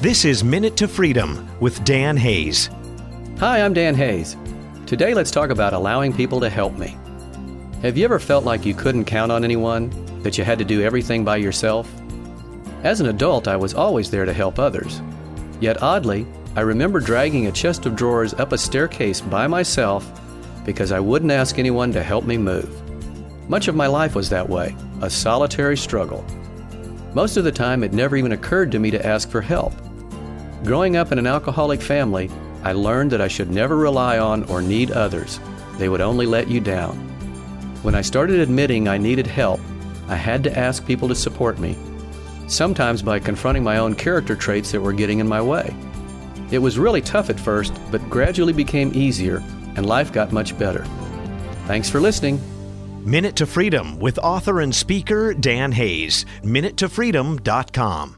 This is Minute to Freedom with Dan Hayes. Hi, I'm Dan Hayes. Today, let's talk about allowing people to help me. Have you ever felt like you couldn't count on anyone, that you had to do everything by yourself? As an adult, I was always there to help others. Yet oddly, I remember dragging a chest of drawers up a staircase by myself because I wouldn't ask anyone to help me move. Much of my life was that way, a solitary struggle. Most of the time, it never even occurred to me to ask for help. Growing up in an alcoholic family, I learned that I should never rely on or need others. They would only let you down. When I started admitting I needed help, I had to ask people to support me, sometimes by confronting my own character traits that were getting in my way. It was really tough at first, but gradually became easier, and life got much better. Thanks for listening. Minute to Freedom with author and speaker Dan Hayes. MinuteToFreedom.com.